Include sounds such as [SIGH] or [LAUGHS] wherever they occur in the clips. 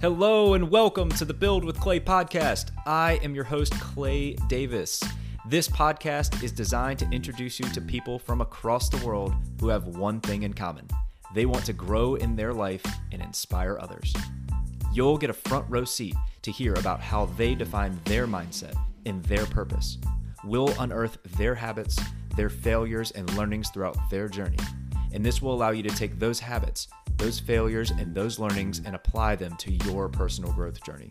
Hello and welcome to the Build with Clay podcast. I am your host, Clay Davis. This podcast is designed to introduce you to people from across the world who have one thing in common they want to grow in their life and inspire others. You'll get a front row seat to hear about how they define their mindset and their purpose. We'll unearth their habits, their failures, and learnings throughout their journey. And this will allow you to take those habits, those failures, and those learnings and apply them to your personal growth journey,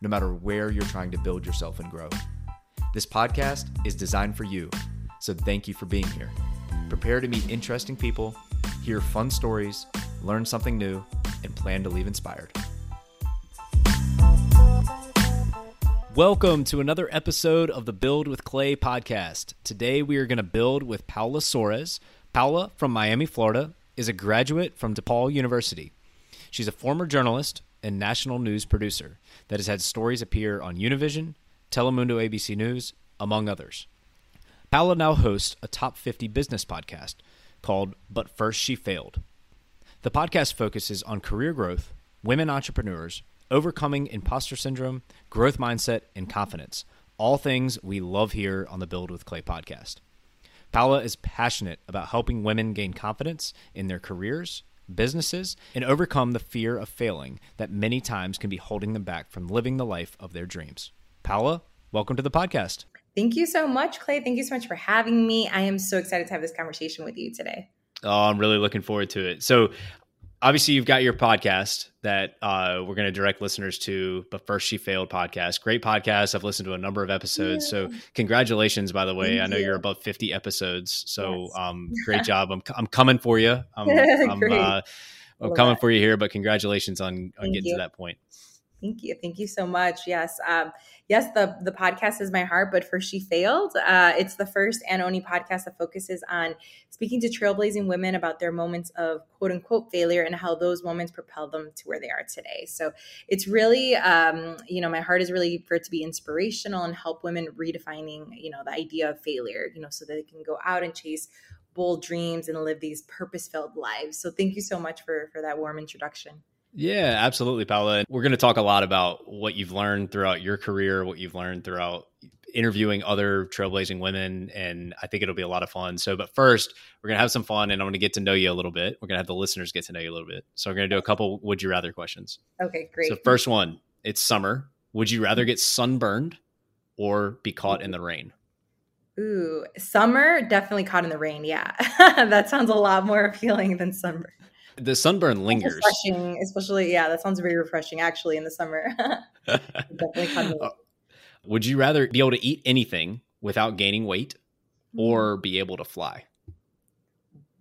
no matter where you're trying to build yourself and grow. This podcast is designed for you, so thank you for being here. Prepare to meet interesting people, hear fun stories, learn something new, and plan to leave inspired. Welcome to another episode of the Build with Clay podcast. Today we are going to build with Paola Soares. Paola from Miami, Florida, is a graduate from DePaul University. She's a former journalist and national news producer that has had stories appear on Univision, Telemundo ABC News, among others. Paola now hosts a top 50 business podcast called But First She Failed. The podcast focuses on career growth, women entrepreneurs, overcoming imposter syndrome, growth mindset, and confidence. All things we love here on the Build with Clay podcast. Paola is passionate about helping women gain confidence in their careers, businesses, and overcome the fear of failing that many times can be holding them back from living the life of their dreams. Paola, welcome to the podcast. Thank you so much, Clay. Thank you so much for having me. I am so excited to have this conversation with you today. Oh, I'm really looking forward to it. So, obviously, you've got your podcast that uh, we're going to direct listeners to, but first, she failed podcast. Great podcast. I've listened to a number of episodes. Yeah. So, congratulations, by the way. Thank I know you. are above 50 episodes. So, yes. um, [LAUGHS] great job. I'm, I'm coming for you. I'm, [LAUGHS] I'm, uh, I'm coming that. for you here, but congratulations on, on Thank getting you. to that point. Thank you. Thank you so much. Yes. Um, yes, the, the podcast is my heart, but first she failed. Uh, it's the first and only podcast that focuses on speaking to trailblazing women about their moments of quote unquote failure and how those moments propel them to where they are today. So it's really, um, you know, my heart is really for it to be inspirational and help women redefining, you know, the idea of failure, you know, so that they can go out and chase bold dreams and live these purpose filled lives. So thank you so much for, for that warm introduction. Yeah, absolutely, Paola. We're going to talk a lot about what you've learned throughout your career, what you've learned throughout interviewing other trailblazing women, and I think it'll be a lot of fun. So, but first, we're going to have some fun, and I'm going to get to know you a little bit. We're going to have the listeners get to know you a little bit. So, we're going to do a couple would you rather questions. Okay, great. So, first one, it's summer. Would you rather get sunburned or be caught in the rain? Ooh, summer, definitely caught in the rain. Yeah. [LAUGHS] that sounds a lot more appealing than sunburn the sunburn lingers. Refreshing, especially yeah, that sounds very refreshing actually in the summer. [LAUGHS] Definitely [LAUGHS] uh, Would you rather be able to eat anything without gaining weight or mm-hmm. be able to fly?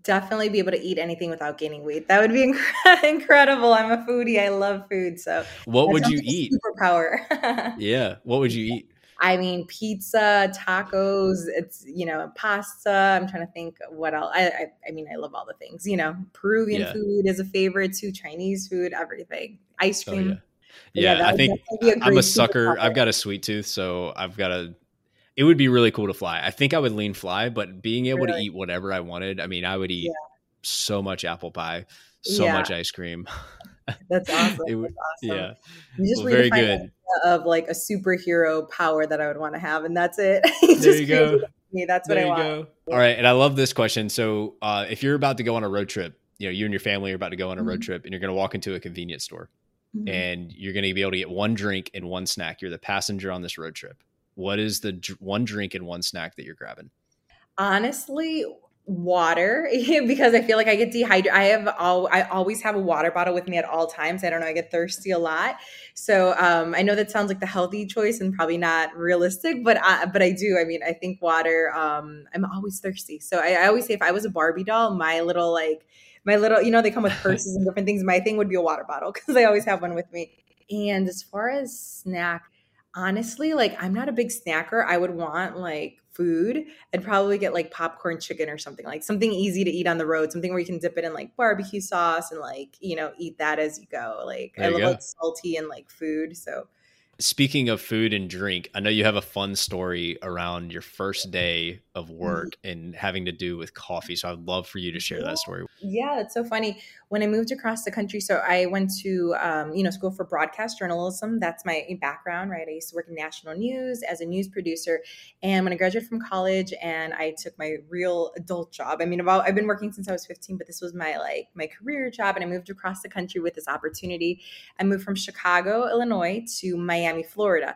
Definitely be able to eat anything without gaining weight. That would be inc- [LAUGHS] incredible. I'm a foodie. I love food. So, what would you eat? Superpower. yeah. What would you eat? I mean, pizza, tacos, it's, you know, pasta. I'm trying to think what else. I, I, I mean, I love all the things, you know, Peruvian yeah. food is a favorite too, Chinese food, everything, ice oh, cream. Oh, yeah, yeah, I think I'm a sucker. I've got a sweet tooth, so I've got a. It would be really cool to fly. I think I would lean fly, but being able really? to eat whatever I wanted. I mean, I would eat yeah. so much apple pie, so yeah. much ice cream. [LAUGHS] That's awesome. it, That's awesome. Yeah. You just well, very good. Of like a superhero power that I would want to have, and that's it. [LAUGHS] there you go. Me. That's what there I want. Go. All right, and I love this question. So, uh, if you're about to go on a road trip, you know, you and your family are about to go on a mm-hmm. road trip, and you're going to walk into a convenience store, mm-hmm. and you're going to be able to get one drink and one snack. You're the passenger on this road trip. What is the dr- one drink and one snack that you're grabbing? Honestly, water [LAUGHS] because I feel like I get dehydrated. I have all I always have a water bottle with me at all times. I don't know, I get thirsty a lot. So um, I know that sounds like the healthy choice and probably not realistic, but I, but I do. I mean, I think water. Um, I'm always thirsty, so I, I always say if I was a Barbie doll, my little like my little you know they come with [LAUGHS] purses and different things. My thing would be a water bottle [LAUGHS] because I always have one with me. And as far as snack, honestly, like I'm not a big snacker. I would want like food, I'd probably get like popcorn chicken or something like something easy to eat on the road, something where you can dip it in like barbecue sauce and like, you know, eat that as you go. Like I love like salty and like food. So Speaking of food and drink, I know you have a fun story around your first day of work [LAUGHS] and having to do with coffee. So I'd love for you to share that story. Yeah, it's so funny. When I moved across the country, so I went to um, you know school for broadcast journalism. That's my background, right? I used to work in national news as a news producer, and when I graduated from college, and I took my real adult job. I mean, I've, I've been working since I was 15, but this was my like my career job, and I moved across the country with this opportunity. I moved from Chicago, Illinois, to Miami, Florida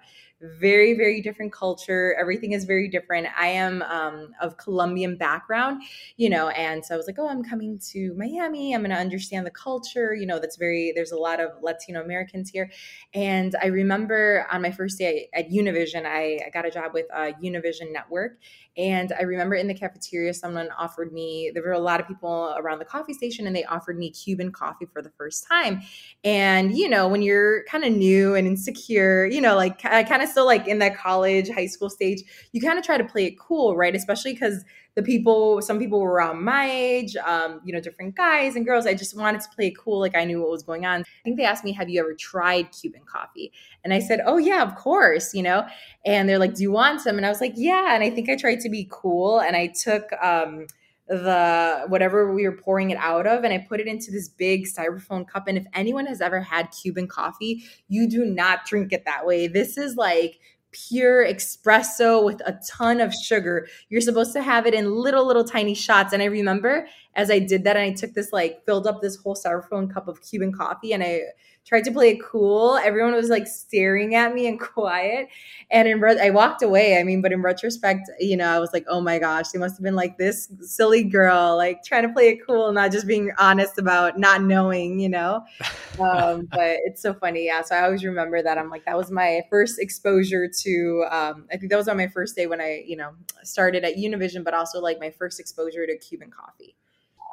very very different culture. Everything is very different. I am um, of colombian background you know and so i was like oh i'm coming to miami. I'm going to understand the culture. You know that's very there's a lot of latino americans here. And i remember on my first day at univision i, I got a job with uh, univision network. And I remember in the cafeteria, someone offered me, there were a lot of people around the coffee station, and they offered me Cuban coffee for the first time. And, you know, when you're kind of new and insecure, you know, like I kind of still like in that college, high school stage, you kind of try to play it cool, right? Especially because the people, some people were around my age, um, you know, different guys and girls. I just wanted to play it cool, like I knew what was going on. I think they asked me, Have you ever tried Cuban coffee? And I said, Oh, yeah, of course, you know. And they're like, Do you want some? And I was like, Yeah. And I think I tried to be cool. And I took, um, the whatever we were pouring it out of and I put it into this big styrofoam cup and if anyone has ever had Cuban coffee you do not drink it that way this is like pure espresso with a ton of sugar. You're supposed to have it in little, little tiny shots. And I remember as I did that, and I took this, like, filled up this whole styrofoam cup of Cuban coffee, and I tried to play it cool. Everyone was like staring at me and [LAUGHS] quiet. And in re- I walked away. I mean, but in retrospect, you know, I was like, oh my gosh, they must have been like this silly girl, like trying to play it cool, not just being honest about not knowing, you know. Um, [LAUGHS] but it's so funny, yeah. So I always remember that. I'm like, that was my first exposure to. Um, I think that was on my first day when I, you know, started at Univision, but also like my first exposure to Cuban coffee.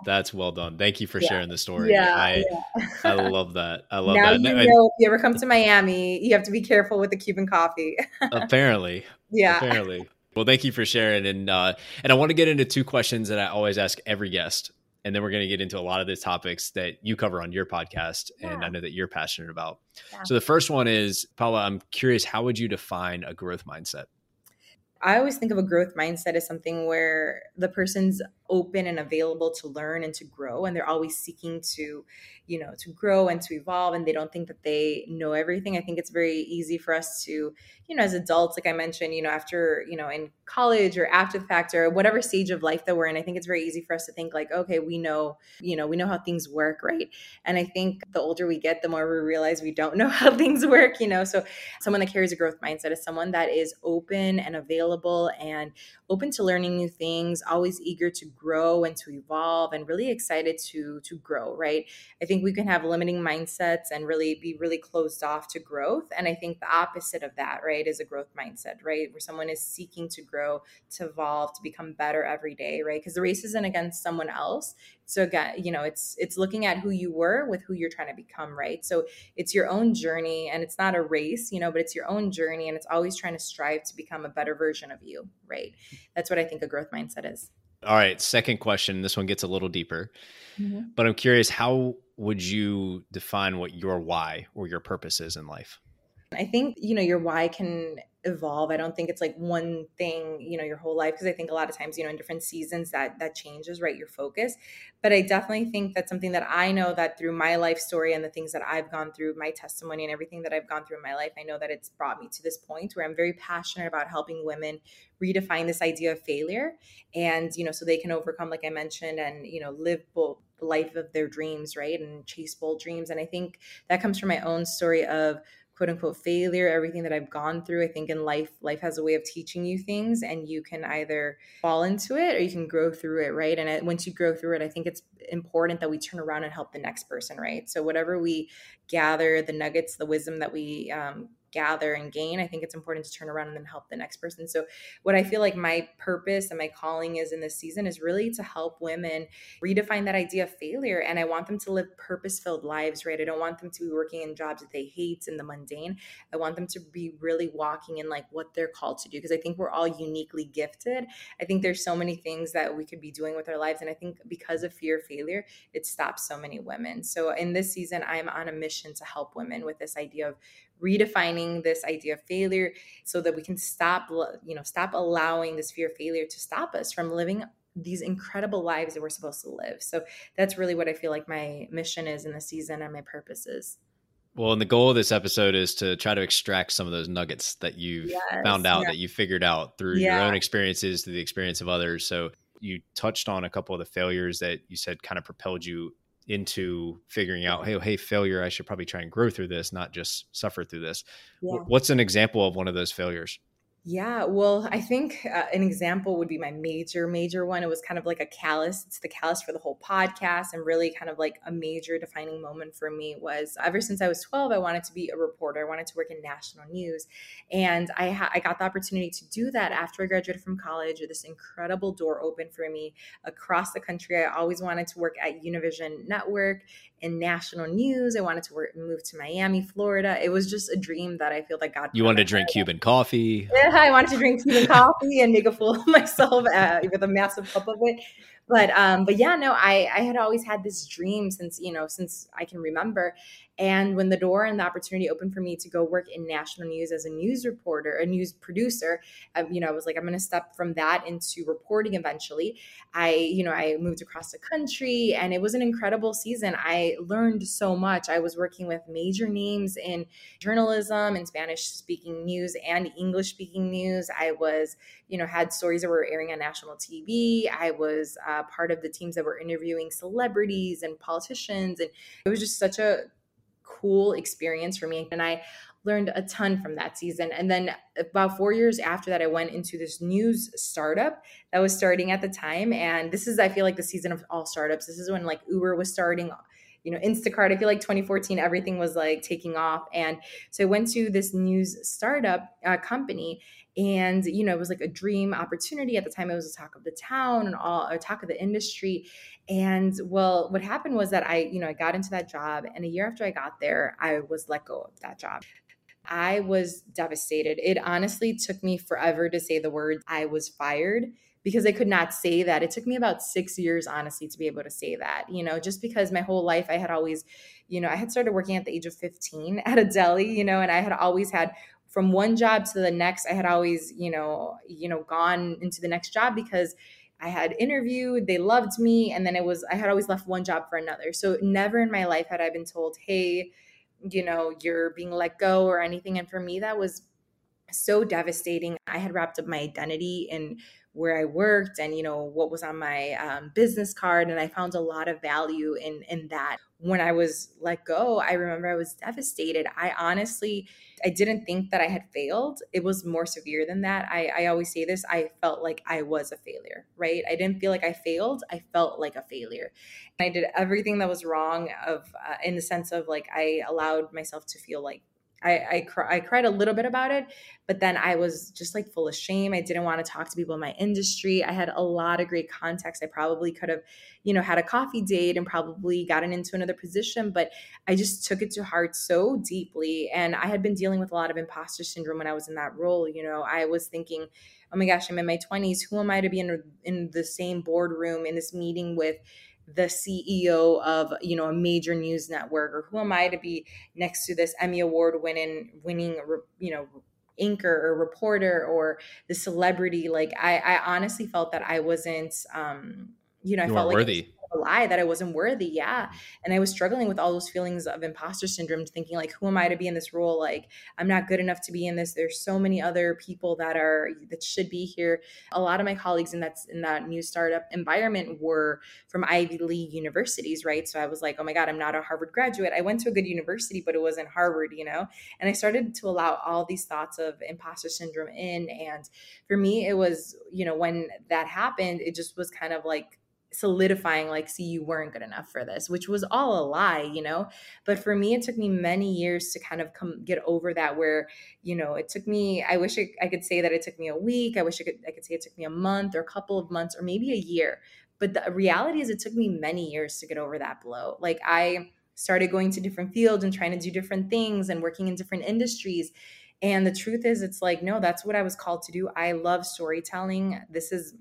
That's well done. Thank you for yeah. sharing the story. Yeah, I, yeah. I love that. I love now that. you I- know, if you ever come to Miami, you have to be careful with the Cuban coffee. [LAUGHS] apparently. yeah. Apparently. Well, thank you for sharing. And uh, and I want to get into two questions that I always ask every guest. And then we're going to get into a lot of the topics that you cover on your podcast and I know that you're passionate about. Yeah. So the first one is, Paola, I'm curious, how would you define a growth mindset? I always think of a growth mindset as something where the person's open and available to learn and to grow and they're always seeking to you know to grow and to evolve and they don't think that they know everything. I think it's very easy for us to you know as adults like i mentioned you know after you know in college or after the fact or whatever stage of life that we're in i think it's very easy for us to think like okay we know you know we know how things work right? And i think the older we get the more we realize we don't [LAUGHS] know how things work you know? So someone that carries a growth mindset is someone that is open and available and open to learning new things always eager to grow and to evolve and really excited to to grow right? I think we can have limiting mindsets and really be really closed off to growth and i think the opposite of that right is a growth mindset right? Where someone is seeking to grow to evolve to become better every day right? Because the race isn't against someone else. So again you know it's it's looking at who you were with who you're trying to become right? So it's your own journey and it's not a race you know but it's your own journey and it's always trying to strive to become a better version of you right? That's what i think a growth mindset is All right, second question. This one gets a little deeper, mm-hmm. but I'm curious, how would you define what your why or your purpose is in life? I think, you know, your why can evolve. I don't think it's like one thing, you know, your whole life because I think a lot of times, you know, in different seasons that that changes, right, your focus. But I definitely think that's something that I know that through my life story and the things that I've gone through, my testimony and everything that I've gone through in my life, I know that it's brought me to this point where I'm very passionate about helping women redefine this idea of failure and, you know, so they can overcome like I mentioned and, you know, live bold the life of their dreams, right? And chase bold dreams. And I think that comes from my own story of quote unquote failure everything that i've gone through i think in life life has a way of teaching you things and you can either fall into it or you can grow through it right? And once you grow through it i think it's important that we turn around and help the next person right? So whatever we gather the nuggets the wisdom that we um, gather and gain i think it's important to turn around and then help the next person. So what i feel like my purpose and my calling is in this season is really to help women redefine that idea of failure and i want them to live purpose filled lives right? I don't want them to be working in jobs that they hate in the mundane. I want them to be really walking in like what they're called to do because i think we're all uniquely gifted. I think there's so many things that we could be doing with our lives and i think because of fear of failure it stops so many women. So in this season i'm on a mission to help women with this idea of redefining this idea of failure so that we can stop you know stop allowing this fear of failure to stop us from living these incredible lives that we're supposed to live so that's really what i feel like my mission is in the season and my purpose is well, and the goal of this episode is to try to extract some of those nuggets that you've yes, found out yeah. that you figured out through yeah. your own experiences, through the experience of others. So you touched on a couple of the failures that you said kind of propelled you into figuring out, hey, hey, failure, I should probably try and grow through this, not just suffer through this. Yeah. What's an example of one of those failures? Yeah, well, I think uh, an example would be my major, major one. It was kind of like a callus. It's the callus for the whole podcast, and really kind of like a major defining moment for me was ever since I was 12, I wanted to be a reporter. I wanted to work in national news. And I, ha- I got the opportunity to do that after I graduated from college. This incredible door opened for me across the country. I always wanted to work at Univision Network in national news. I wanted to work, move to Miami, Florida. It was just a dream that I feel like God. You wanted to drink Cuban coffee. [LAUGHS] Yeah, I wanted to drink Cuban coffee and make a fool of myself uh, with a massive cup of it but um but yeah no i i had always had this dream since you know since i can remember and when the door and the opportunity opened for me to go work in national news as a news reporter a news producer um, you know i was like i'm going to step from that into reporting eventually. I you know i moved across the country and it was an incredible season. I learned so much. I was working with major names in journalism and spanish speaking news and english speaking news. I was you know had stories that were airing on national tv i was uh, part of the teams that were interviewing celebrities and politicians. And it was just such a cool experience for me. And I learned a ton from that season. And then about four years after that, I went into this news startup that was starting at the time. And this is, I feel like, the season of all startups. This is when like Uber was starting you know instacart i feel like 2014 everything was like taking off and so i went to this news startup uh, company and you know it was like a dream opportunity. At the time it was a talk of the town and all a talk of the industry. And well what happened was that i you know i got into that job and a year after i got there i was let go of that job. I was devastated. It honestly took me forever to say the words i was fired because I could not say that. It took me about six years, honestly, to be able to say that, you know, just because my whole life I had always, you know, I had started working at the age of 15 [LAUGHS] at a deli, you know, and I had always had from one job to the next i had always you know you know gone into the next job because i had interviewed they loved me and then it was i had always left one job for another. So never in my life had i been told hey you know you're being let go or anything. And for me that was so devastating. I had wrapped up my identity in where I worked and you know what was on my um, business card, and I found a lot of value in in that. When I was let go, I remember I was devastated. I honestly, I didn't think that I had failed. It was more severe than that. I, I always say this. I felt like I was a failure, right? I didn't feel like I failed. I felt like a failure. And I did everything that was wrong of uh, in the sense of like I allowed myself to feel like I I, I cried a little bit about it, but then I was just like full of shame. I didn't want to talk to people in my industry. I had a lot of great context. I probably could have, you know, had a coffee date and probably gotten into another position, but I just took it to heart so deeply. And I had been dealing with a lot of imposter syndrome when I was in that role. You know, I was thinking, oh my gosh, I'm in my 20s. Who am I to be in in the same boardroom in this meeting with? The CEO of you know a major news network or who am I to be next to this Emmy award winning winning you know anchor or reporter or the celebrity? Like I I honestly felt that I wasn't um you know I you felt like worthy a lie that I wasn't worthy. Yeah. And I was struggling with all those feelings of imposter syndrome, thinking like, who am I to be in this role? Like, I'm not good enough to be in this. There's so many other people that are that should be here. A lot of my colleagues in that in that new startup environment were from Ivy League universities, right? So I was like, oh my God, I'm not a Harvard graduate. I went to a good university, but it wasn't Harvard, you know? And I started to allow all these thoughts of imposter syndrome in. And for me, it was, you know, when that happened, it just was kind of like solidifying like see you weren't good enough for this which was all a lie you know? But for me it took me many years to kind of come get over that where you know it took me i wish it, i could say that it took me a week i wish i could i could say it took me a month or a couple of months or maybe a year. But the reality is it took me many years to get over that blow. Like i started going to different fields and trying to do different things and working in different industries. And the truth is it's like no that's what i was called to do. I love storytelling. This is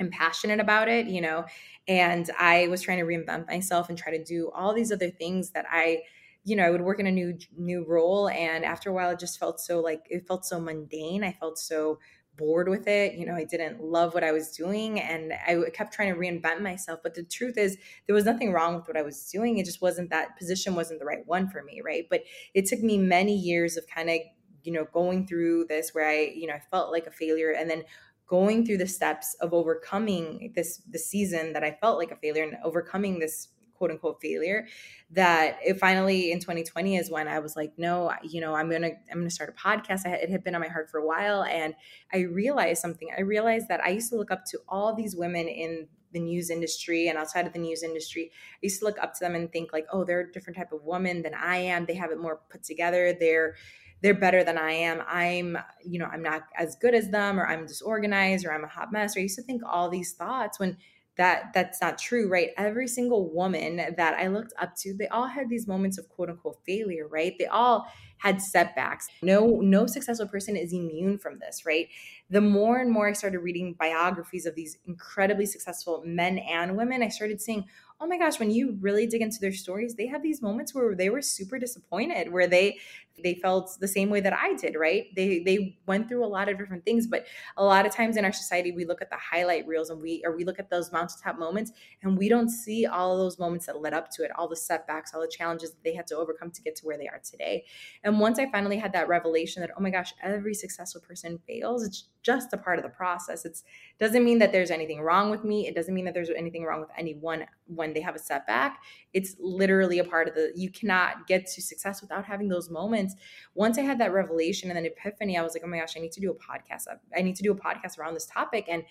I'm passionate about it, you know, and I was trying to reinvent myself and try to do all these other things that I you know, I would work in a new new role and after a while it just felt so like it felt so mundane. I felt so bored with it. You know, I didn't love what I was doing and I kept trying to reinvent myself. But the truth is, there was nothing wrong with what I was doing. It just wasn't that position wasn't the right one for me, right? But it took me many years of kind of, you know, going through this where I, you know, I felt like a failure and then going through the steps of overcoming this the season that I felt like a failure and overcoming this quote unquote failure that it finally in 2020 is when I was like, no, you know, I'm gonna I'm gonna start a podcast. I, it had been on my heart for a while, and I realized something. I realized that I used to look up to all these women in the news industry and outside of the news industry. I used to look up to them and think like, oh, they're a different type of woman than I am. They have it more put together. They're they're better than I am. I'm, you know, I'm not as good as them, or I'm disorganized, or I'm a hot mess. Or I used to think all these thoughts when that that's not true, right? Every single woman that I looked up to, they all had these moments of quote unquote failure, right? They all had setbacks. No no successful person is immune from this, right? The more and more I started reading biographies of these incredibly successful men and women, I started seeing, oh my gosh, when you really dig into their stories, they have these moments where they were super disappointed, where they they felt the same way that I did, right? They they went through a lot of different things, but a lot of times in our society we look at the highlight reels and we or we look at those mountaintop moments and we don't see all of those moments that led up to it, all the setbacks, all the challenges that they had to overcome to get to where they are today. And once I finally had that revelation that oh my gosh, every successful person fails, it's just a part of the process. It doesn't mean that there's anything wrong with me. It doesn't mean that there's anything wrong with anyone when they have a setback. It's literally a part of the you cannot get to success without having those moments. Once I had that revelation and then epiphany, I was like, oh my gosh, I need to do a podcast. I need to do a podcast around this topic and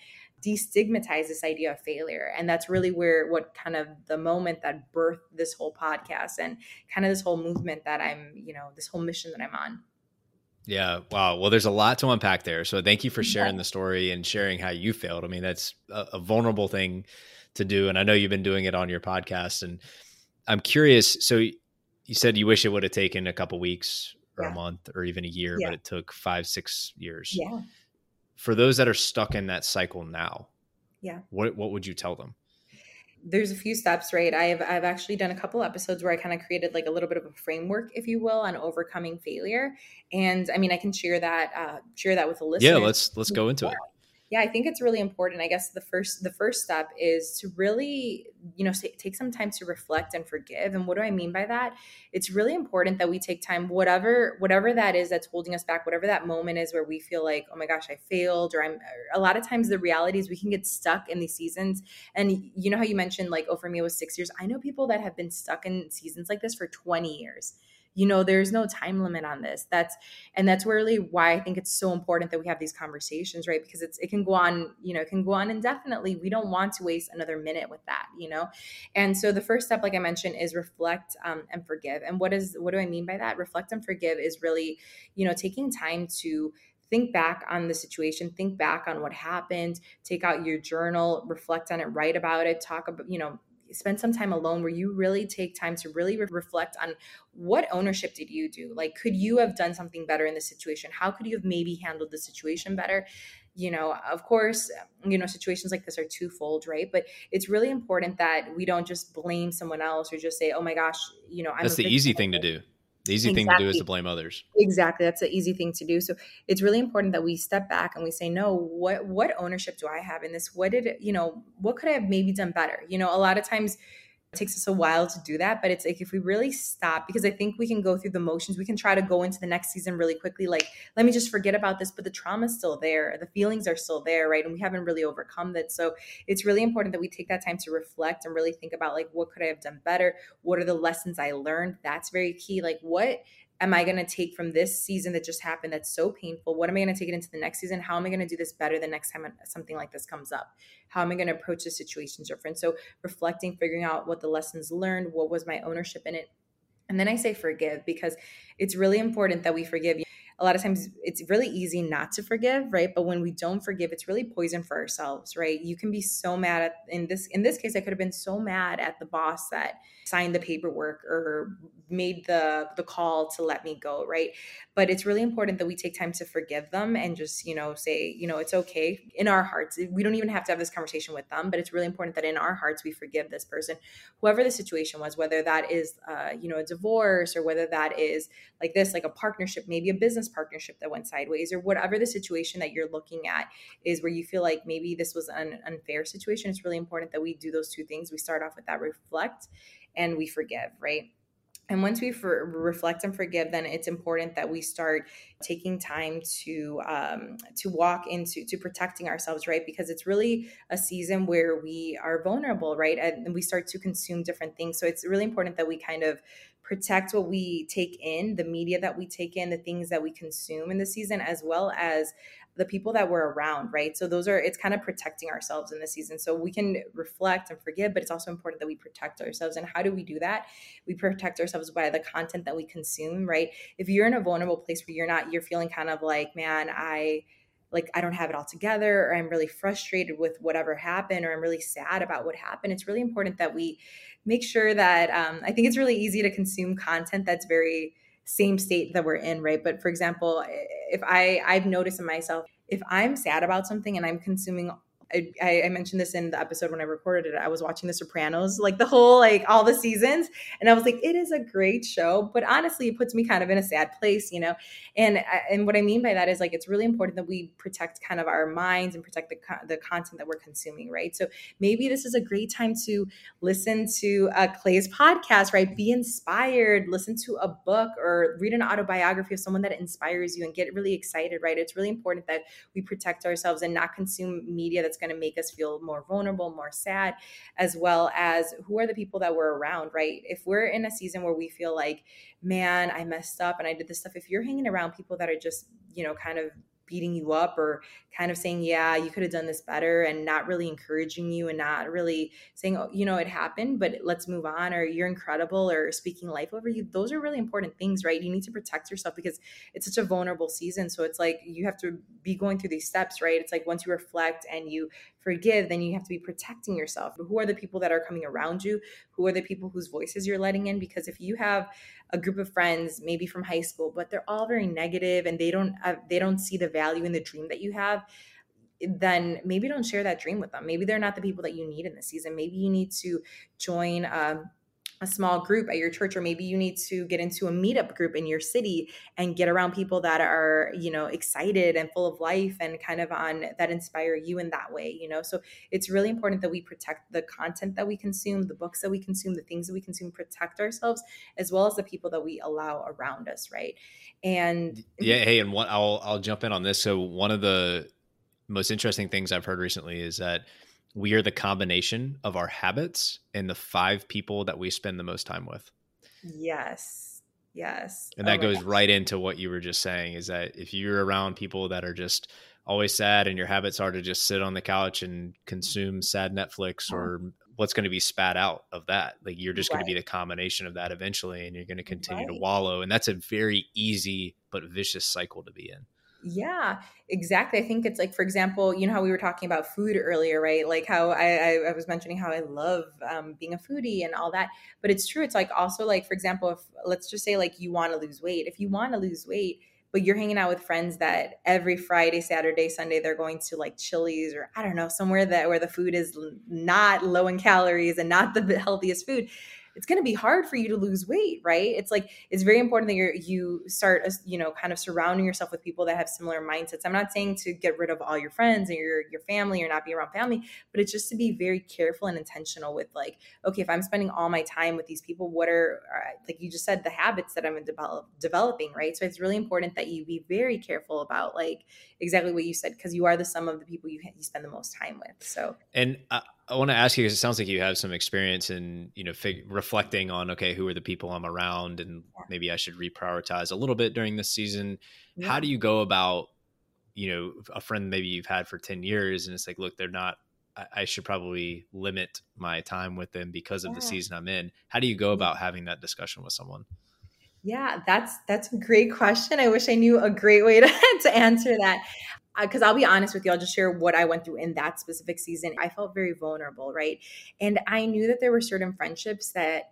destigmatize this idea of failure. And that's really where what kind of the moment that birthed this whole podcast and kind of this whole movement that I'm, you know, this whole mission that I'm on. Yeah. Wow. Well, there's a lot to unpack there. So thank you for sharing the story and sharing how you failed. I mean, that's a, a, vulnerable thing to do. And I know you've been doing it on your podcast. And I'm curious. So you said you wish it would have taken a couple weeks or yeah. a month or even a year, yeah. but it took five, six years. Yeah. For those that are stuck in that cycle now, yeah. What what would you tell them? there's a few steps, right? I've I've actually done a couple episodes where I kind of created like a little bit of a framework, if you will, on overcoming failure. And I mean, I can share that uh, share that with the listeners. Yeah, let's let's go into it yeah i think it's really important. I guess the first the first step is to really you know take some time to reflect and forgive. And what do i mean by that? It's really important that we take time whatever whatever that is that's holding us back whatever that moment is where we feel like oh my gosh i failed or i'm a lot of times the reality is we can get stuck in these seasons. And you know how you mentioned like oh for me it was six years. I know people that have been stuck in seasons like this for 20 years you know there's no time limit on this. That's and that's really why i think it's so important that we have these conversations right? Because it's it can go on you know it can go on indefinitely. We don't want to waste another minute with that you know? And so the first step like i mentioned is reflect um, and forgive. And what is what do i mean by that? Reflect and forgive is really you know taking time to think back on the situation think back on what happened take out your journal reflect on it write about it talk about you know spend some time alone where you really take time to really re- reflect on what ownership did you do? Like, could you have done something better in the situation? How could you have maybe handled the situation better? You know, of course, you know, situations like this are twofold, right? But it's really important that we don't just blame someone else or just say, oh my gosh, you know, I'm that's the easy thing to do. The easy exactly. thing to do is to blame others. Exactly. That's an easy thing to do. So it's really important that we step back and we say, no, what what ownership do I have in this? What did you know, what could I have maybe done better? You know, a lot of times it takes us a while to do that, but it's like if we really stop, because I think we can go through the motions, we can try to go into the next season really quickly. Like, let me just forget about this, but the trauma's still there, the feelings are still there, right? And we haven't really overcome that. So it's really important that we take that time to reflect and really think about like, what could I have done better? What are the lessons I learned? That's very key. Like, what am I going to take from this season that just happened that's so painful? What am I going to take it into the next season? How am I going to do this better the next time something like this comes up? How am I going to approach the situation different? So, reflecting, figuring out what the lessons learned, what was my ownership in it. And then I say forgive because it's really important that we forgive. A lot of times it's really easy not to forgive, right? But when we don't forgive, it's really poison for ourselves, right? You can be so mad at in this in this case, I could have been so mad at the boss that signed the paperwork or made the the call to let me go, right? But it's really important that we take time to forgive them and just, you know, say, you know, it's okay in our hearts. We don't even have to have this conversation with them, but it's really important that in our hearts we forgive this person, whoever the situation was, whether that is, uh, you know, a divorce or whether that is like this, like a partnership, maybe a business partnership that went sideways, or whatever the situation that you're looking at is where you feel like maybe this was an unfair situation. It's really important that we do those two things. We start off with that reflect and we forgive, right? And once we for, reflect and forgive, then it's important that we start taking time to um, to walk into to protecting ourselves, right? Because it's really a season where we are vulnerable, right? And we start to consume different things. So it's really important that we kind of protect what we take in, the media that we take in, the things that we consume in the season, as well as the people that we're around, right? So those are it's kind of protecting ourselves in the season. So we can reflect and forgive, but it's also important that we protect ourselves. And how do we do that? We protect ourselves by the content that we consume, right? If you're in a vulnerable place where you're not, you're feeling kind of like, man, I like I don't have it all together or I'm really frustrated with whatever happened or I'm really sad about what happened. It's really important that we make sure that um, I think it's really easy to consume content that's very same state that we're in, right? But for example, if I I've noticed in myself, if I'm sad about something and I'm consuming I, I, mentioned this in the episode when I recorded it. I was watching The Sopranos, like the whole, like all the seasons, and I was like, it is a great show, but honestly, it puts me kind of in a sad place, you know. And uh, and what I mean by that is like it's really important that we protect kind of our minds and protect the the content that we're consuming, right? So maybe this is a great time to listen to Clay's podcast, right? Be inspired, listen to a book or read an autobiography of someone that inspires you, and get really excited, right? It's really important that we protect ourselves and not consume media that's going to make us feel more vulnerable, more sad, as well as who are the people that we're around, right? If we're in a season where we feel like, man, I messed up and I did this stuff, if you're hanging around people that are just, you know, kind of beating you up or kind of saying, yeah, you could have done this better and not really encouraging you and not really saying, oh, you know, it happened, but let's move on or you're incredible or speaking life over you. Those are really important things, right? You need to protect yourself because it's such a vulnerable season. So it's like you have to be going through these steps, right? It's like once you reflect and you forgive, then you have to be protecting yourself. Who are the people that are coming around you? Who are the people whose voices you're letting in? Because if you have a group of friends, maybe from high school, but they're all very negative and they don't uh, they don't see the value in the dream that you have, then maybe don't share that dream with them. Maybe they're not the people that you need in the season. Maybe you need to join. Um, a small group at your church or maybe you need to get into a meetup group in your city and get around people that are you know excited and full of life and kind of on that inspire you in that way you know? So it's really important that we protect the content that we consume the books that we consume the things that we consume protect ourselves as well as the people that we allow around us right? And yeah hey and what i'll i'll jump in on this. So one of the most interesting things i've heard recently is that we are the combination of our habits and the five people that we spend the most time with. Yes. Yes. And that oh goes right into what you were just saying is that if you're around people that are just always sad and your habits are to just sit on the couch and consume sad Netflix uh-huh. or what's going to be spat out of that, like you're just right. going to be the combination of that eventually and you're going to continue right. to wallow. And that's a very easy but vicious cycle to be in. Yeah, exactly. I think it's like, for example, you know how we were talking about food earlier, right? Like how I, I, was mentioning how I love um, being a foodie and all that. But it's true. It's like also like, for example, if let's just say like you want to lose weight. If you want to lose weight, but you're hanging out with friends that every Friday, Saturday, Sunday they're going to like Chili's or I don't know somewhere that where the food is not low in calories and not the healthiest food it's going to be hard for you to lose weight, right? It's like it's very important that you you start, uh, you know, kind of surrounding yourself with people that have similar mindsets. I'm not saying to get rid of all your friends and your your family or not be around family, but it's just to be very careful and intentional with like, okay, if I'm spending all my time with these people, what are like you just said the habits that I'm develop, developing, right? So it's really important that you be very careful about like exactly what you said because you are the sum of the people you you spend the most time with. So and. Uh, I want to ask you because it sounds like you have some experience in you know fig- reflecting on okay who are the people I'm around and maybe I should reprioritize a little bit during this season. Yeah. How do you go about you know a friend maybe you've had for ten years and it's like look they're not I, I should probably limit my time with them because of yeah. the season I'm in. How do you go about having that discussion with someone? Yeah, that's that's a great question. I wish I knew a great way [LAUGHS] to, to answer that. Because I'll be honest with you, I'll just share what I went through in that specific season. I felt very vulnerable, right? And I knew that there were certain friendships that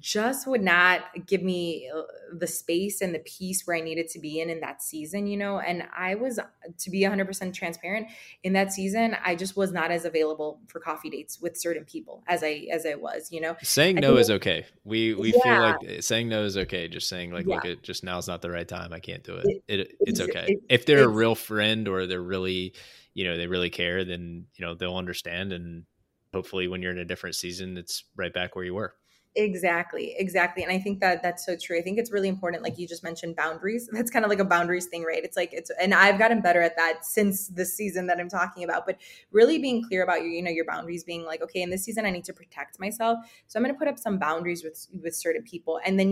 just would not give me uh, the space and the peace where I needed to be in in that season, you know. And I was, to be 100% transparent, in that season, I just was not as available for coffee dates with certain people as I as I was, you know. Saying no is okay. We we yeah. feel like eh, saying no is okay. Just saying like, yeah. look, it just now's not the right time. I can't do it. it, it it's okay it, if they're a real friend or they're really, you know, they really care. Then you know they'll understand and hopefully when you're in a different season, it's right back where you were. Exactly, exactly. And I think that that's so true. I think it's really important, like you just mentioned, boundaries. [LAUGHS] That's kind of like a boundaries thing, right? It's like it's, and I've gotten better at that since the season that I'm talking about. But really being clear about your, you know, your boundaries, being like, okay, in this season, I need to protect myself, so I'm going to put up some boundaries with with certain people. And then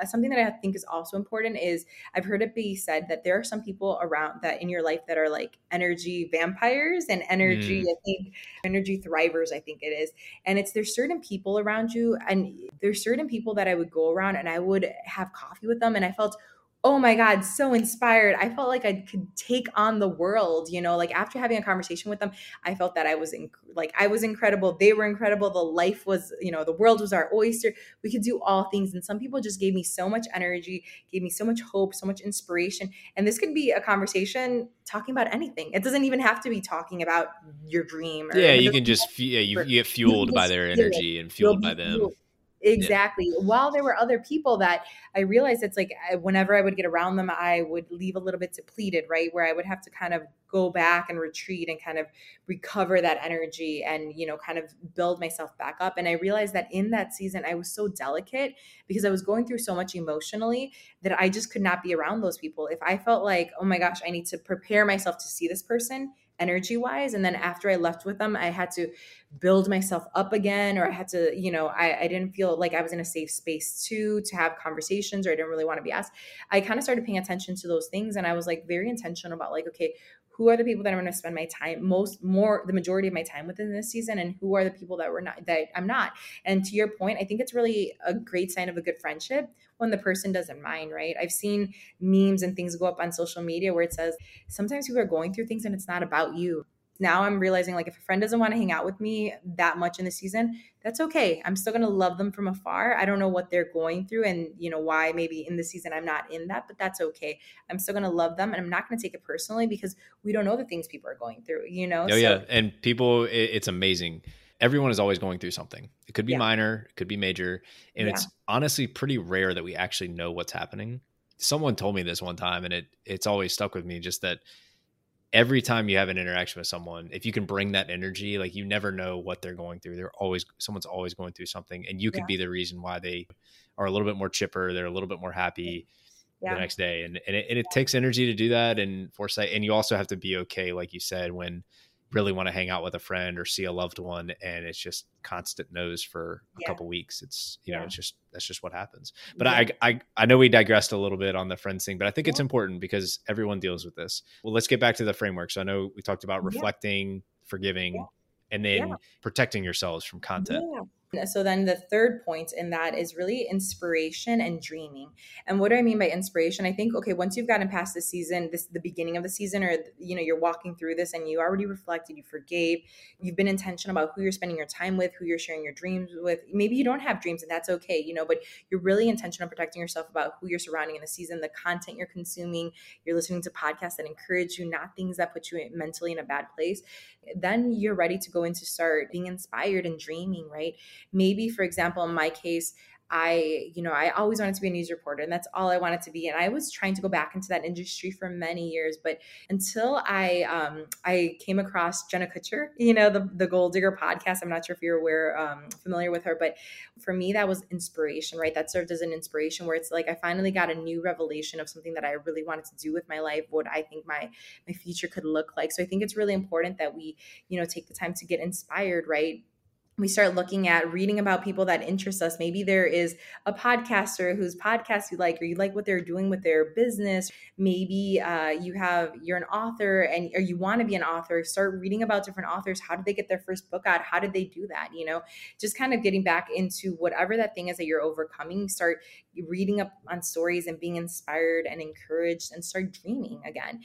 uh, something that I think is also important is I've heard it be said that there are some people around that in your life that are like energy vampires and energy, mm. I think, energy thrivers. I think it is, and it's there's certain people around you and there's certain people that I would go around and I would have coffee with them and I felt oh my god so inspired. I felt like i could take on the world you know like after having a conversation with them i felt that i was in, like i was incredible they were incredible the life was you know the world was our oyster we could do all things and some people just gave me so much energy gave me so much hope so much inspiration and this could be a conversation talking about anything it doesn't even have to be talking about your dream yeah you can just yeah you, you get fueled by their energy and fueled by them. fueled Exactly. Yeah. While there were other people that I realized it's like whenever I would get around them, I would leave a little bit depleted, right? Where I would have to kind of go back and retreat and kind of recover that energy and, you know, kind of build myself back up. And I realized that in that season, I was so delicate because I was going through so much emotionally that I just could not be around those people. If I felt like, oh my gosh, I need to prepare myself to see this person energy wise and then after i left with them i had to build myself up again or i had to you know I, I didn't feel like i was in a safe space too to have conversations or i didn't really want to be asked. I kind of started paying attention to those things and i was like very intentional about like okay who are the people that I'm going to spend my time most more the majority of my time within this season and who are the people that were not that I'm not. And to your point I think it's really a great sign of a good friendship when the person doesn't mind right? I've seen memes and things go up on social media where it says sometimes people are going through things and it's not about you now I'm realizing like if a friend doesn't want to hang out with me that much in the season, that's okay. I'm still going to love them from afar. I don't know what they're going through and you know why maybe in the season I'm not in that, but that's okay. I'm still going to love them and I'm not going to take it personally because we don't know the things people are going through, you know? Oh so, yeah. And people it's amazing. Everyone is always going through something. It could be yeah. minor, it could be major, and yeah. it's honestly pretty rare that we actually know what's happening. Someone told me this one time and it it's always stuck with me just that every time you have an interaction with someone, if you can bring that energy, like you never know what they're going through. They're always someone's always going through something, and you could yeah. be the reason why they are a little bit more chipper. They're a little bit more happy yeah. the next day, and and it, and it takes energy to do that and foresight. And you also have to be okay, like you said, when really want to hang out with a friend or see a loved one and it's just constant no's for a yeah. couple weeks it's you know yeah. it's just that's just what happens. But yeah. I, I i know we digressed a little bit on the friends thing but i think it's important because everyone deals with this. Well let's get back to the framework. So i know we talked about reflecting forgiving and then protecting yourselves from content so then the third point in that is really inspiration and dreaming. And what do I mean by inspiration? I think okay, once you've gotten past the season, this the beginning of the season or you know, you're walking through this and you already reflected, you forgave, you've been intentional about who you're spending your time with, who you're sharing your dreams with. Maybe you don't have dreams and that's okay, you know, but you're really intentional protecting yourself about who you're surrounding in the season, the content you're consuming, you're listening to podcasts that encourage you, not things that put you mentally in a bad place. Then you're ready to go into start being inspired and dreaming, right? Maybe for example in my case I, you know, I always wanted to be a news reporter and that's all I wanted to be. And I was trying to go back into that industry for many years, but until I um I came across Jenna Kutcher, you know, the the Goal Digger podcast. I'm not sure if you're aware um familiar with her, but for me that was inspiration, right? That served as an inspiration where it's like I finally got a new revelation of something that I really wanted to do with my life, what I think my my future could look like. So I think it's really important that we, you know, take the time to get inspired, right? We start looking at reading about people that interest us. Maybe there is a podcaster whose podcast you like, or you like what they're doing with their business. Maybe uh, you have you're an author and or you want to be an author. Start reading about different authors. How did they get their first book out? How did they do that? You know, just kind of getting back into whatever that thing is that you're overcoming. Start reading up on stories and being inspired and encouraged, and start dreaming again.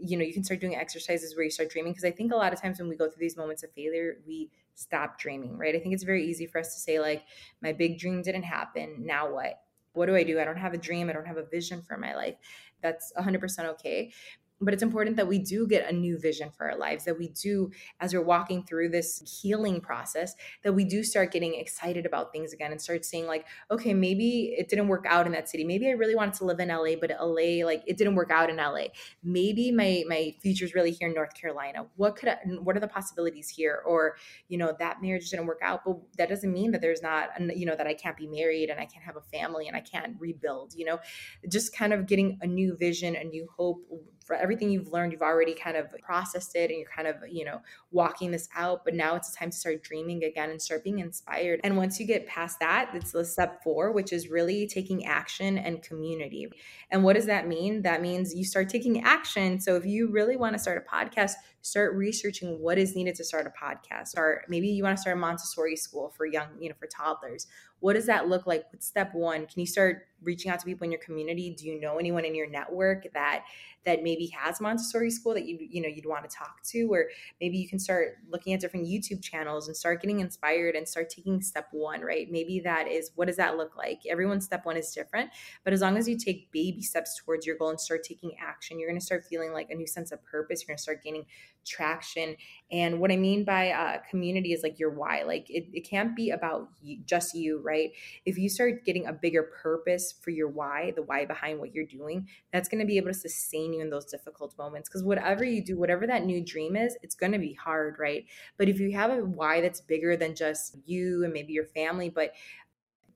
You know, you can start doing exercises where you start dreaming because I think a lot of times when we go through these moments of failure, we stop dreaming, right? I think it's very easy for us to say, like, my big dream didn't happen. Now what? What do I do? I don't have a dream. I don't have a vision for my life. That's 100% okay but it's important that we do get a new vision for our lives that we do as we're walking through this healing process that we do start getting excited about things again and start seeing like okay maybe it didn't work out in that city. Maybe i really wanted to live in la but la like it didn't work out in la maybe my my future is really here in north carolina. What could I, what are the possibilities here? Or you know that marriage didn't work out but that doesn't mean that there's not you know that i can't be married and i can't have a family and i can't rebuild you know? Just kind of getting a new vision a new hope everything you've learned, you've already kind of processed it and you're kind of, you know, walking this out. But now it's time to start dreaming again and start being inspired. And once you get past that, it's the step four, which is really taking action and community. And what does that mean? That means you start taking action. So if you really want to start a podcast, start researching what is needed to start a podcast. Or maybe you want to start a Montessori school for young, you know, for toddlers. What does that look like? What's step one? Can you start reaching out to people in your community? Do you know anyone in your network that that maybe has Montessori school that you you know you'd want to talk to, or maybe you can start looking at different YouTube channels and start getting inspired and start taking step one. Right? Maybe that is what does that look like? Everyone's step one is different, but as long as you take baby steps towards your goal and start taking action, you're going to start feeling like a new sense of purpose. You're going to start gaining traction. And what I mean by uh, community is like your why. Like it, it can't be about just you, right? If you start getting a bigger purpose for your why, the why behind what you're doing, that's going to be able to sustain you in those difficult moments. Because whatever you do, whatever that new dream is, it's going to be hard, right? But if you have a why that's bigger than just you and maybe your family, but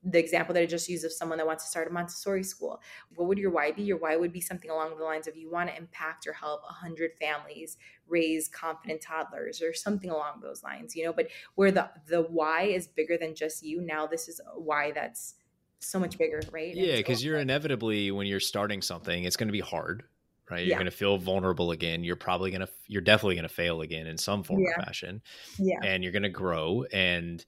the example that I just used of someone that wants to start a Montessori school. What would your why be? Your why would be something along the lines of you want to impact or help 100 families raise confident toddlers or something along those lines, you know, but where the the why is bigger than just you, now this is a why that's so much bigger, right? Yeah, because you're inevitably when you're starting something, it's going to be hard, right? You're yeah. going to feel vulnerable again. You're probably going to, you're definitely going to fail again in some form yeah. or fashion. Yeah. And you're going to grow. And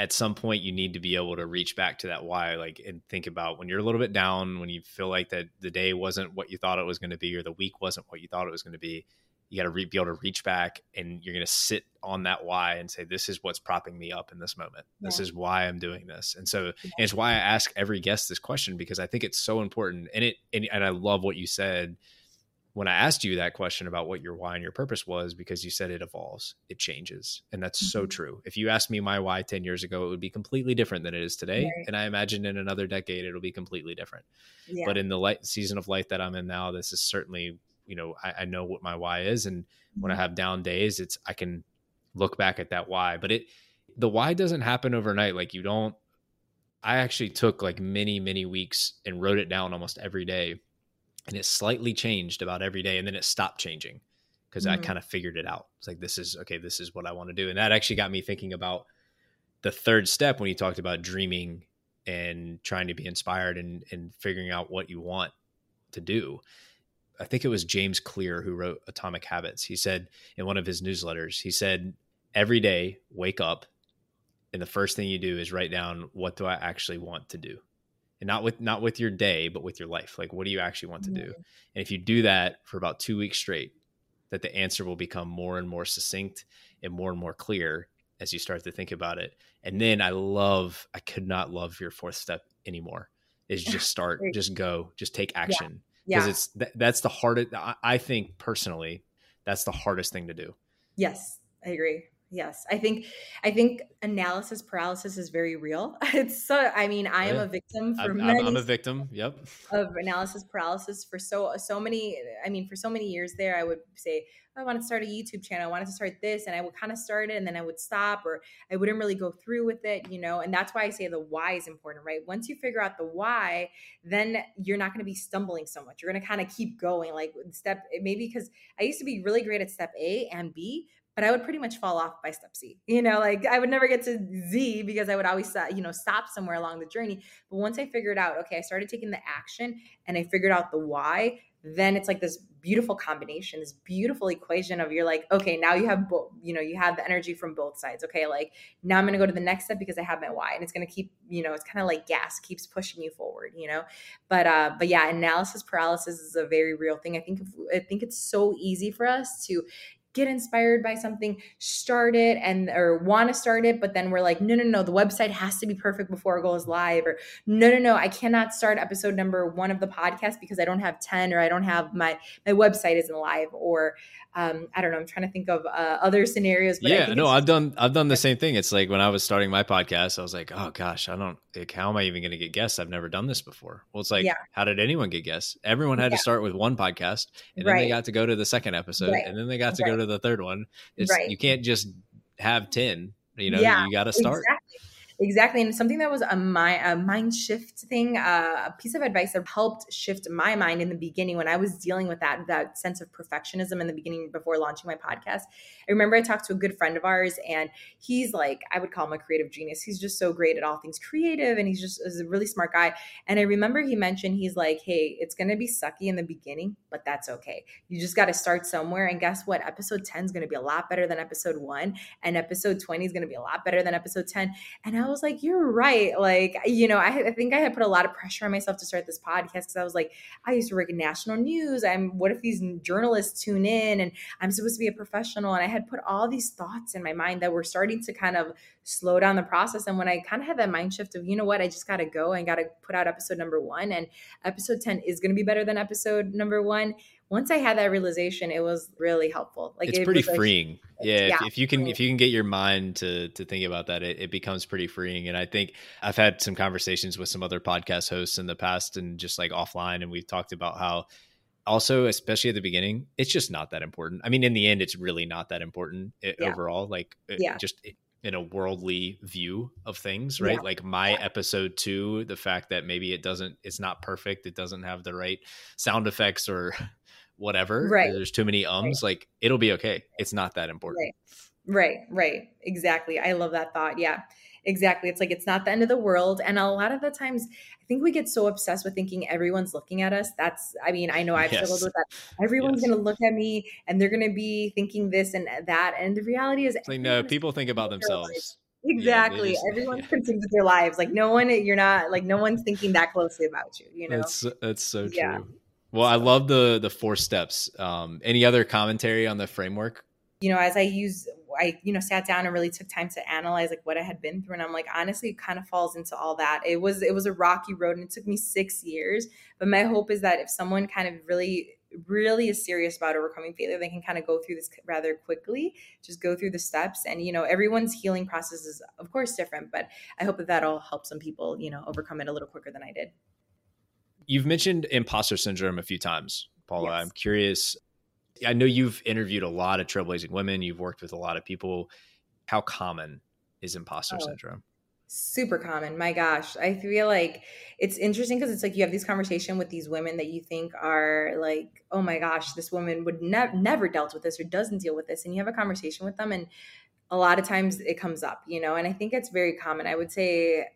at some point you need to be able to reach back to that why like and think about when you're a little bit down when you feel like that the day wasn't what you thought it was going to be or the week wasn't what you thought it was going to be you got to re- be able to reach back and you're going to sit on that why and say this is what's propping me up in this moment yeah. this is why i'm doing this and so yeah. and it's why i ask every guest this question because i think it's so important and it and, and i love what you said when I asked you that question about what your why and your purpose was, because you said it evolves, it changes. And that's mm-hmm. so true. If you asked me my why 10 years ago, it would be completely different than it is today. Right. And I imagine in another decade, it'll be completely different. Yeah. But in the light season of life that I'm in now, this is certainly, you know, I, I know what my why is. And mm-hmm. when I mm-hmm. have down days, it's, I can look back at that why. But it, the why doesn't happen overnight. Like you don't, I actually took like many, many weeks and wrote it down almost every day and it slightly changed about every day and then it stopped changing because mm-hmm. I kind of figured it out. It's like this is okay, this is what I want to do. And that actually got me thinking about the third step when you talked about dreaming and trying to be inspired and and figuring out what you want to do. I think it was James Clear who wrote Atomic Habits. He said in one of his newsletters, he said every day wake up and the first thing you do is write down what do I actually want to do and not with not with your day but with your life like what do you actually want to do? And if you do that for about two weeks straight that the answer will become more and more succinct and more and more clear as you start to think about it. And then i love i could not love your fourth step anymore is [LAUGHS] just start just go just take action because yeah. it's th- that's the hardest i think personally that's the hardest thing to do. Yes i agree Yes, I think I think analysis paralysis is very real. [LAUGHS] It's so. I mean, I oh, am a victim for I'm, many. I'm a victim. Yep. [LAUGHS] Of analysis paralysis for so so many. I mean, for so many years there, I would say oh, I wanted to start a YouTube channel. I wanted to start this, and I would kind of start it, and then I would stop, or I wouldn't really go through with it, you know. And that's why I say the why is important, right? Once you figure out the why, then you're not going to be stumbling so much. You're going to kind of keep going, like step maybe because I used to be really great at step A and B, but I would pretty much fall off by step C. You know, like I would never get to Z because I would always, you know, stop somewhere along the journey. But once I figured out, okay, I started taking the action and I figured out the why, then it's like this beautiful combination, this beautiful equation of you're like, okay, now you have you know, you have the energy from both sides. Okay, like now I'm gonna go to the next step because I have my why, and it's gonna keep, you know, it's kind of like gas keeps pushing you forward, you know. But uh, but yeah, analysis paralysis is a very real thing. I think if, I think it's so easy for us to get inspired by something, start it and or want to start it, but then we're like, no, no, no, the website has to be perfect before it goes live, or no, no, no, I cannot start episode number one of the podcast because I don't have 10 or I don't have my my website isn't live, or um, I don't know. I'm trying to think of uh, other scenarios. But yeah, no, I've done I've done the same thing. It's like when I was starting my podcast, I was like, oh gosh, I don't. Like, how am I even going to get guests? I've never done this before. Well, it's like, yeah. how did anyone get guests? Everyone had yeah. to start with one podcast, and right. then they got to go to the second episode, right. and then they got to right. go to the third one. It's, You can't just have ten. You know, yeah, you got to start. Exactly. Exactly. And something that was a, my, a mind shift thing, uh, a piece of advice that helped shift my mind in the beginning when I was dealing with that, that sense of perfectionism in the beginning before launching my podcast. I remember I talked to a good friend of ours and he's like, I would call him a creative genius. He's just so great at all things creative and he's just a really smart guy. And I remember he mentioned, he's like, hey, it's going to be sucky in the beginning, but that's okay. You just got to start somewhere. And guess what? Episode 10 is going to be a lot better than episode one. And episode 20 is going to be a lot better than episode 10. And I was like, you're right. Like, you know, I, I think I had put a lot of pressure on myself to start this podcast because I was like, I used to work in national news. I'm, what if these journalists tune in and I'm supposed to be a professional? And I had put all these thoughts in my mind that were starting to kind of slow down the process. And when I kind of had that mind shift of, you know what, I just got to go and got to put out episode number one, and episode 10 is going to be better than episode number one. Once I had that realization, it was really helpful. Like it's it pretty freeing. Like, yeah, yeah if, if, you can if you can get your mind to to think about that, it, it becomes pretty freeing. And I think I've had some conversations with some other podcast hosts in the past and just like offline, and we've talked about how also especially at the beginning it's just not that important i mean in the end it's really not that important it, yeah. overall like eh, yeah. just in a worldly view of things right yeah. like my episode 2 the fact that maybe it doesn't it's not perfect it doesn't have the right sound effects or whatever right. there's too many ums right. like it'll be okay. It's not that important. Right. Right. Right. Exactly. I love that thought. Yeah. Exactly. It's like it's not the end of the world. And a lot of the times i think we get so obsessed with thinking everyone's looking at us. That's i mean i know i've yes. struggled with that. Everyone's yes. going to look at me and they're going to be thinking this and that. And the reality is like no people think about themselves. Exactly. yeah, just, [LAUGHS] everyone's yeah. consumed with their lives. Like no one you're not like no one's thinking that closely about you you know? That's that's so true. yeah. Well, I love the the four steps. Um, any other commentary on the framework? You know, as I use, I you know sat down and really took time to analyze like what I had been through, and I'm like, honestly, it kind of falls into all that. It was it was a rocky road, and it took me six years. But my hope is that if someone kind of really really is serious about overcoming failure they can kind of go through this rather quickly just go through the steps and you know everyone's healing process is of course different but i hope that that'll help some people you know overcome it a little quicker than i did You've mentioned imposter syndrome a few times, Paola. Yes. I'm curious. I know you've interviewed a lot of trailblazing women. You've worked with a lot of people. How common is imposter oh, syndrome? Super common. My gosh, I feel like it's interesting because it's like you have these conversation with these women that you think are like, oh my gosh, this woman would ne- never dealt with this or doesn't deal with this, and you have a conversation with them, and a lot of times it comes up, you know, and I think it's very common. I would say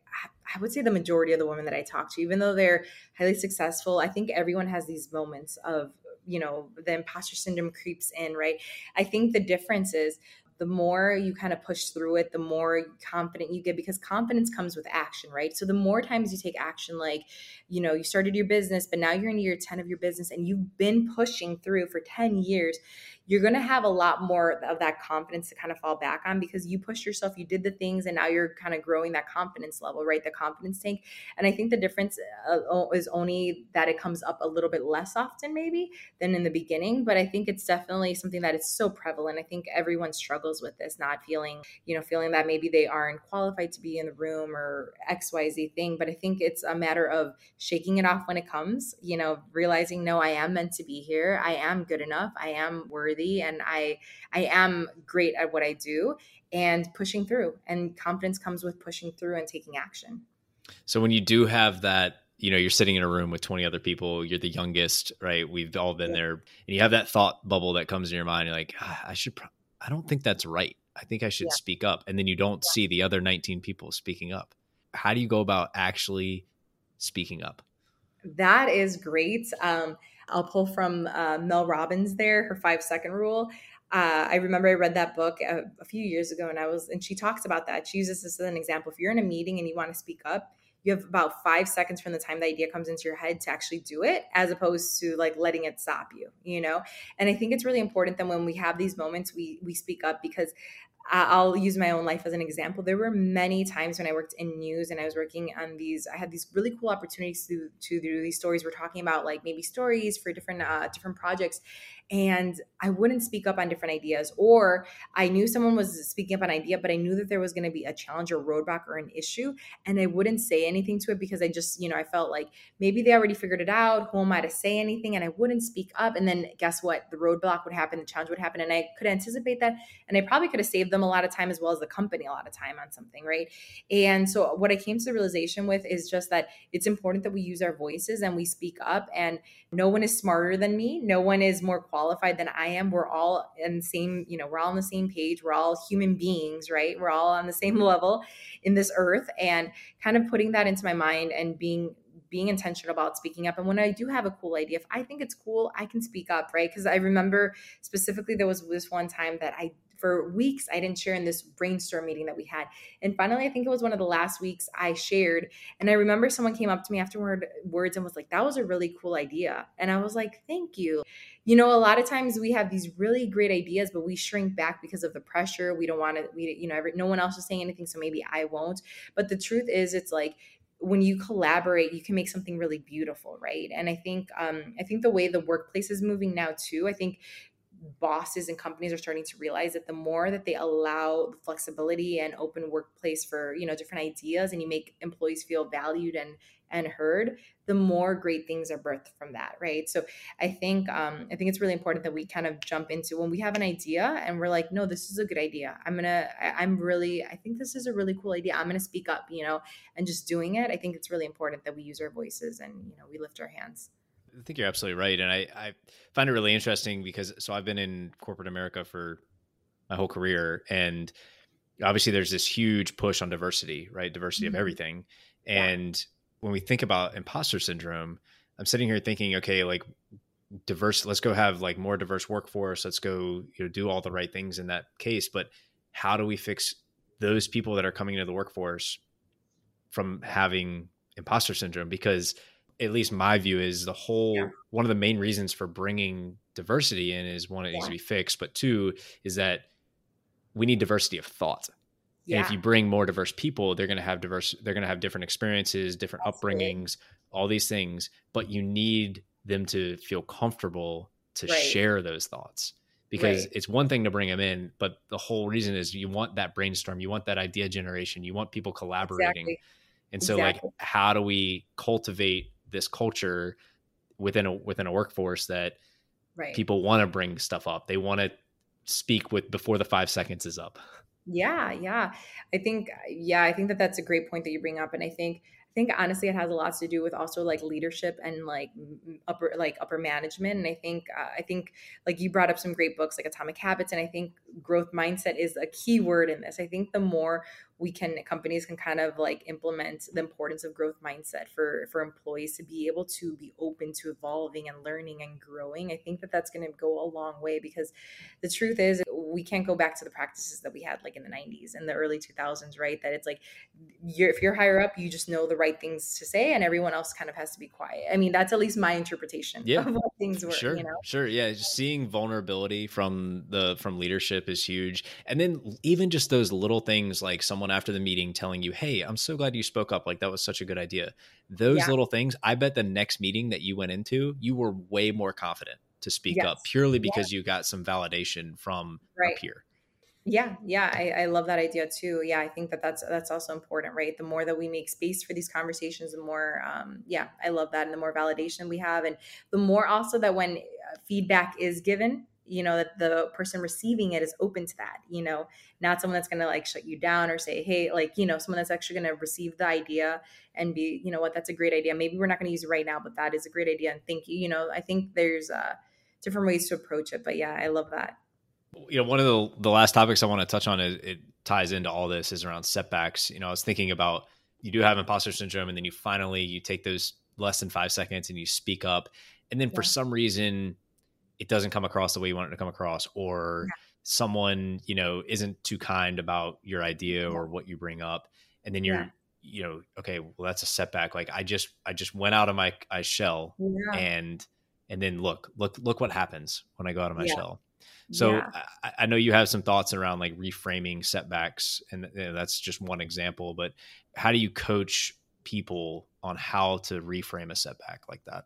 I would say the majority of the women that I talk to, even though they're highly successful, I think everyone has these moments of, you know, the imposter syndrome creeps in, right? I think the difference is the more you kind of push through it, the more confident you get because confidence comes with action, right? So the more times you take action, like, you know, you started your business, but now you're in year 10 of your business and you've been pushing through for 10 years, you're going to have a lot more of that confidence to kind of fall back on because you pushed yourself, you did the things, and now you're kind of growing that confidence level, right? The confidence tank. And I think the difference uh, is only that it comes up a little bit less often, maybe, than in the beginning. But I think it's definitely something that is so prevalent. I think everyone struggles with this, not feeling, you know, feeling that maybe they aren't qualified to be in the room or XYZ thing. But I think it's a matter of shaking it off when it comes, you know, realizing, no, I am meant to be here. I am good enough. I am worthy worthy and I I am great at what I do and pushing through. And confidence comes with pushing through and taking action. So when you do have that you know you're sitting in a room with 20 other people you're the youngest right we've all been yeah. there and you have that thought bubble that comes in your mind you're like ah, i should pro- I don't think that's right. I think I should yeah. speak up. And then you don't yeah. see the other 19 people speaking up. How do you go about actually speaking up? That is great. Um, I'll pull from uh, Mel Robbins there, her five second rule. Uh, I remember I read that book a, a, few years ago, and I was, and she talks about that. She uses this as an example. If you're in a meeting and you want to speak up, you have about five seconds from the time the idea comes into your head to actually do it, as opposed to like letting it stop you. You know, and I think it's really important that when we have these moments, we we speak up because I'll use my own life as an example. There were many times when I worked in news and I was working on these. I had these really cool opportunities to to do these stories. We're talking about like maybe stories for different uh, different projects, and I wouldn't speak up on different ideas. Or I knew someone was speaking up an idea, but I knew that there was going to be a challenge or roadblock or an issue, and I wouldn't say anything to it because I just, you know, I felt like maybe they already figured it out. Who am I to say anything? And I wouldn't speak up. And then guess what? The roadblock would happen, the challenge would happen, and I could anticipate that, and I probably could have saved them a lot of time as well as the company a lot of time on something, right? And so what I came to the realization with is just that it's important that we use our voices and we speak up and no one is smarter than me. No one is more qualified than I am. We're all in the same, you know, we're all on the same page. We're all human beings, right? We're all on the same [LAUGHS] level in this earth and kind of putting that into my mind and being being intentional about speaking up. And when I do have a cool idea, if I think it's cool, I can speak up, right? Because I remember specifically there was this one time that I for weeks I didn't share in this brainstorm meeting that we had. And finally, I think it was one of the last weeks I shared. And I remember someone came up to me afterward words and was like, that was a really cool idea. And I was like, thank you. You know, a lot of times we have these really great ideas, but we shrink back because of the pressure. We don't want to, we, you know, every, no one else is saying anything. So maybe I won't. But the truth is, it's like, when you collaborate you can make something really beautiful right and i think um, i think the way the workplace is moving now too i think bosses and companies are starting to realize that the more that they allow flexibility and open workplace for you know different ideas and you make employees feel valued and and heard the more great things are birthed from that right? So i think um, i think it's really important that we kind of jump into when we have an idea and we're like no this is a good idea. I'm gonna I, i'm really i think this is a really cool idea. I'm gonna speak up you know and just doing it i think it's really important that we use our voices and you know we lift our hands I think you're absolutely right, and I, I find it really interesting because so I've been in corporate America for my whole career, and obviously there's this huge push on diversity, right? Diversity mm-hmm. of everything, and yeah. when we think about imposter syndrome, I'm sitting here thinking, okay, like diverse, let's go have like more diverse workforce, let's go, you know, do all the right things in that case, but how do we fix those people that are coming into the workforce from having imposter syndrome? Because at least my view is the whole yeah. one of the main reasons for bringing diversity in is one it yeah. needs to be fixed but two is that we need diversity of thought yeah. and if you bring more diverse people they're going to have diverse they're going to have different experiences different Absolutely. upbringings all these things but you need them to feel comfortable to right. share those thoughts because right. it's one thing to bring them in but the whole reason is you want that brainstorm you want that idea generation you want people collaborating exactly. and so exactly. like how do we cultivate this culture within a within a workforce that right. people want to bring stuff up. They want to speak with before the five seconds is up. Yeah, yeah. I think yeah, I think that that's a great point that you bring up, and I think I think honestly it has a lot to do with also like leadership and like upper like upper management. And I think uh, I think like you brought up some great books like Atomic Habits, and I think growth mindset is a key word in this. I think the more we can companies can kind of like implement the importance of growth mindset for for employees to be able to be open to evolving and learning and growing. I think that that's going to go a long way because the truth is we can't go back to the practices that we had like in the 90s and the early 2000s right? That it's like you're, if you're higher up you just know the right things to say and everyone else kind of has to be quiet. I mean that's at least my interpretation yeah. of what things were sure. you know? sure. Yeah just seeing vulnerability from the from leadership is huge. And then even just those little things like someone someone after the meeting telling you, "Hey, I'm so glad you spoke up. Like that was such a good idea." Those yeah. little things, I bet the next meeting that you went into, you were way more confident to speak yes. up purely because yeah. you got some validation from right. up here. Yeah, yeah, I, I, love that idea too. Yeah, I think that that's that's also important, right? The more that we make space for these conversations, the more, um, yeah, I love that, and the more validation we have, and the more also that when uh, feedback is given, you know that the person receiving it is open to that you know not someone that's going to like shut you down or say hey like you know someone that's actually going to receive the idea and be you know what that's a great idea maybe we're not going to use it right now but that is a great idea and thank you you know i think there's uh different ways to approach it but yeah i love that You know, one of the the last topics I want to touch on is it ties into all this is around setbacks. You know, I was thinking about you do have imposter syndrome, and then you finally you take those less than five seconds and you speak up, and then yeah. for some reason it doesn't come across the way you want it to come across, or yeah. someone you know isn't too kind about your idea yeah. or what you bring up, and then you're you know okay well that's a setback like i just i just went out of my, my shell and and then look look look what happens when i go out of my shell so yeah. I, I, know you have some thoughts around like reframing setbacks, and you know, that's just one example. But how do you coach people on how to reframe a setback like that?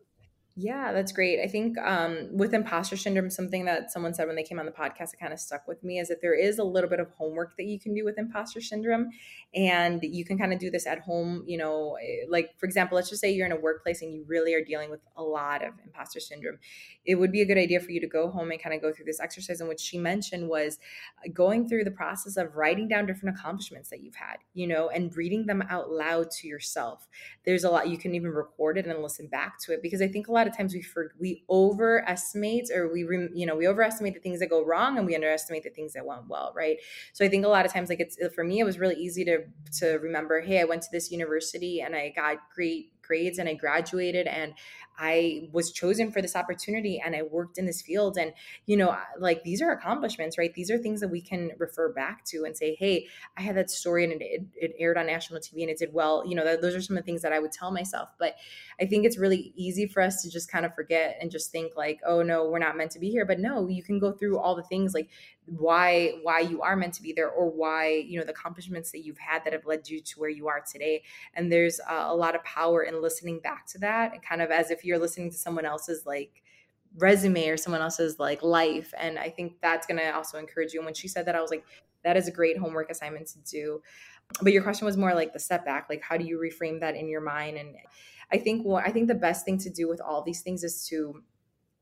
Yeah, that's great. I think um, with imposter syndrome, something that someone said when they came on the podcast that kind of stuck with me is that there is a little bit of homework that you can do with imposter syndrome. And you can kind of do this at home. You know, eh, like for example, let's just say you're in a workplace and you really are dealing with a lot of imposter syndrome. It would be a good idea for you to go home and kind of go through this exercise. And what she mentioned was uh, going through the process of writing down different accomplishments that you've had, you know, and reading them out loud to yourself. There's a lot you can even record it and listen back to it because I think a lot of times we for, we overestimate or we you know we overestimate the things that go wrong and we underestimate the things that went well, right? So I think a lot of times like it's for me it was really easy to to remember, hey, I went to this university and I got great grades and I graduated and I was chosen for this opportunity and I worked in this field. And, you know, like these are accomplishments, right? These are things that we can refer back to and say, hey, I had that story and it, it aired on national TV and it did well. You know, those are some of the things that I would tell myself. But I think it's really easy for us to just kind of forget and just think like, oh no, we're not meant to be here. But no, you can go through all the things like why why you are meant to be there or why you know the accomplishments that you've had that have led you to where you are today and there's uh, a lot of power in listening back to that and kind of as if you're listening to someone else's like resume or someone else's like life and i think that's going to also encourage you and when she said that i was like that is a great homework assignment to do. But your question was more like the setback like how do you reframe that in your mind? And i think what i think the best thing to do with all these things is to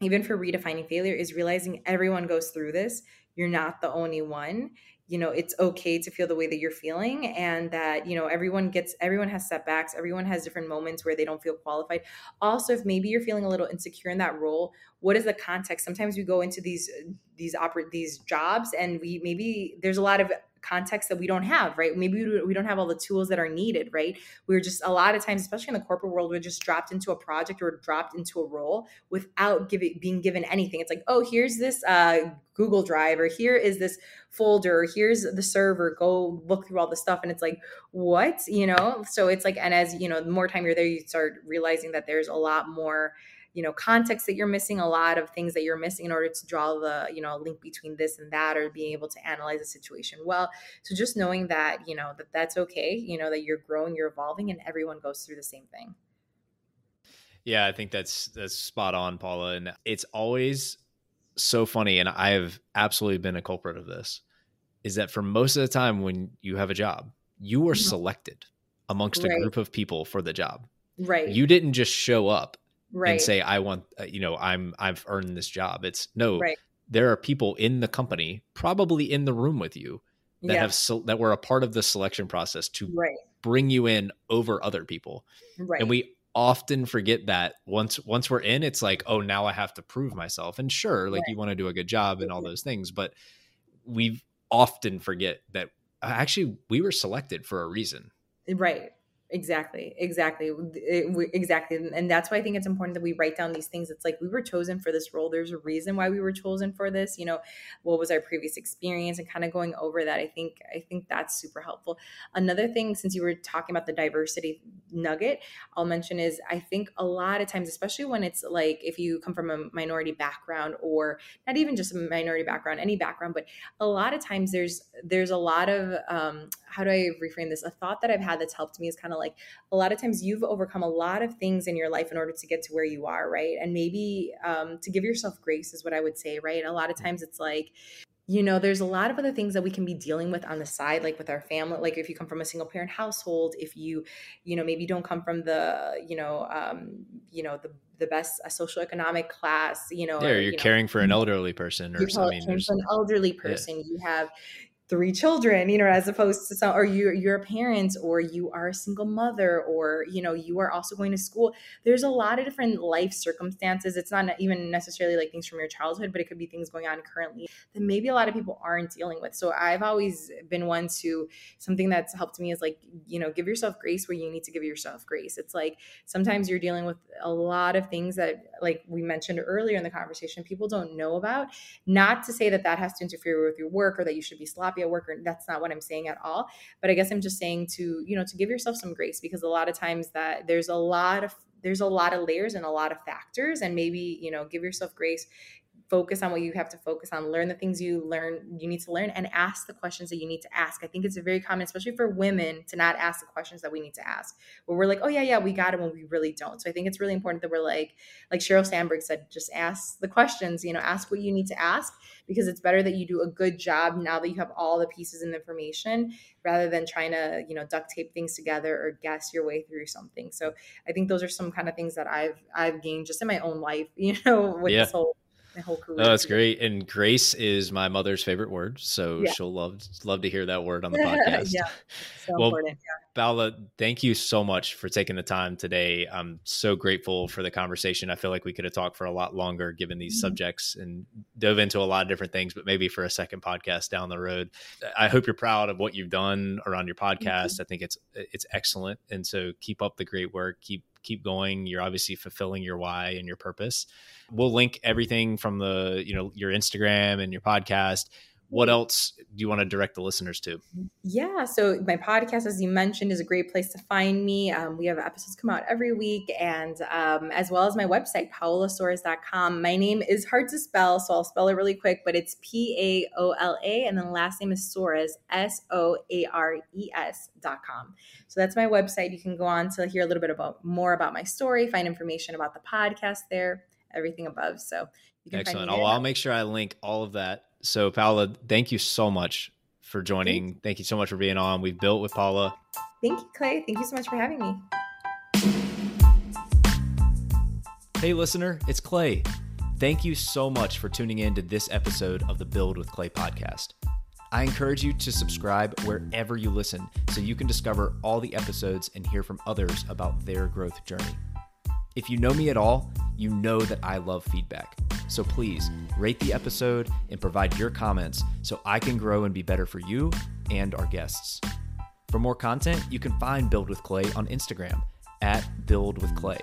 even for redefining failure is realizing everyone goes through this. You're not the only one you know it's okay to feel the way that you're feeling and that you know everyone gets everyone has setbacks everyone has different moments where they don't feel qualified. Also if maybe you're feeling a little insecure in that role what is the context? Sometimes we go into these these oper- these jobs and we maybe there's a lot of context that we don't have, right? Maybe we don't have all the tools that are needed, right? We're just a lot of times, especially in the corporate world, we're just dropped into a project or dropped into a role without giving being given anything. It's like, oh, here's this uh, Google Drive, or here is this folder, here's the server. Go look through all the stuff, and it's like, what, you know? So it's like, and as you know, the more time you're there, you start realizing that there's a lot more you know context that you're missing a lot of things that you're missing in order to draw the you know link between this and that or being able to analyze a situation well so just knowing that you know that that's okay you know that you're growing you're evolving and everyone goes through the same thing yeah i think that's that's spot on paola and it's always so funny and i have absolutely been a culprit of this is that for most of the time when you have a job you are mm-hmm. selected amongst right. a group of people for the job right you didn't just show up right. and say I want uh, you know I'm I've earned this job. It's no right. there are people in the company probably in the room with you that yeah. have so, that were a part of the selection process to right. bring you in over other people. Right. And we often forget that once once we're in it's like oh now I have to prove myself. And sure like you want to do a good job and all those things but we often forget that uh, actually we were selected for a reason. Right Exactly, exactly, exactly, and that's why I think it's important that we write down these things. It's like we were chosen for this role. There's a reason why we were chosen for this. You know, what was our previous experience, and kind of going over that. I think I think that's super helpful. Another thing, since you were talking about the diversity nugget, I'll mention is I think a lot of times, especially when it's like if you come from a minority background or not even just a minority background, any background, but a lot of times there's there's a lot of um, how do I reframe this? A thought that I've had that's helped me is kind of like a lot of times you've overcome a lot of things in your life in order to get to where you are, right? And maybe um, to give yourself grace is what I would say, right? A lot of times it's like, you know there's a lot of other things that we can be dealing with on the side like with our family like if you come from a single parent household if you you know maybe don't come from the you know um you know the the best social economic class you know yeah, or, you're you caring for an elderly person or something For an elderly person yeah. you have three children you know as opposed to some or you you're a parent or you are a single mother or you know you are also going to school. There's a lot of different life circumstances. It's not even necessarily like things from your childhood but it could be things going on currently that maybe a lot of people aren't dealing with. So i've always been one to something that's helped me is like you know give yourself grace where you need to give yourself grace. It's like sometimes you're dealing with a lot of things that like we mentioned earlier in the conversation people don't know about. Not to say that that has to interfere with your work or that you should be sloppy at work or that's not what i'm saying at all but i guess i'm just saying to you know to give yourself some grace because a lot of times that there's a lot of there's a lot of layers and a lot of factors and maybe you know give yourself grace focus on what you have to focus on learn the things you learn you need to learn and ask the questions that you need to ask. I think it's very common especially for women to not ask the questions that we need to ask where we're like oh yeah yeah we got it when we really don't. So i think it's really important that we're like like sheryl sandberg said just ask the questions you know ask what you need to ask because it's better that you do a good job now that you have all the pieces and information rather than trying to you know duct tape things together or guess your way through something. So i think those are some kind of things that i've i've gained just in my own life [LAUGHS] you know with yeah. this whole my whole career. Oh, that's great. And grace is my mother's favorite word, so yeah. she'll love love to hear that word on the [LAUGHS] podcast. yeah, [LAUGHS] so well, important. Yeah. Thank you so much for taking the time today. I'm so grateful for the conversation. I feel like we could have talked for a lot longer given these mm-hmm. subjects and dove into a lot of different things, but maybe for a second podcast down the road. I hope you're proud of what you've done around your podcast. Mm-hmm. I think it's it's excellent. And so keep up the great work. Keep keep going. You're obviously fulfilling your why and your purpose. We'll link everything from the, you know, your Instagram and your podcast what else do you want to direct the listeners to? Yeah, so my podcast, as you mentioned, is a great place to find me. Um, we have episodes come out every week, and um, as well as my website, paolasoares.com. My name is hard to spell, so I'll spell it really quick, but it's P A O L A, and then the last name is Soares, S O A R E S.com. So that's my website. You can go on to hear a little bit about more about my story, find information about the podcast there, everything above. So you can Excellent. I'll, I'll make sure I link all of that so, Paola, thank you so much for joining. Thank, thank you so much for being on. We've built with Paola. Thank you, Clay. Thank you so much for having me. Hey, listener, it's Clay. Thank you so much for tuning in to this episode of the Build with Clay podcast. I encourage you to subscribe wherever you listen so you can discover all the episodes and hear from others about their growth journey. If you know me at all, you know that I love feedback. So please rate the episode and provide your comments so I can grow and be better for you and our guests. For more content, you can find Build with Clay on Instagram at Build with Clay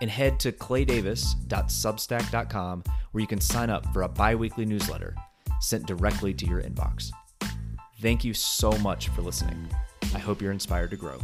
and head to claydavis.substack.com where you can sign up for a bi weekly newsletter sent directly to your inbox. Thank you so much for listening. I hope you're inspired to grow.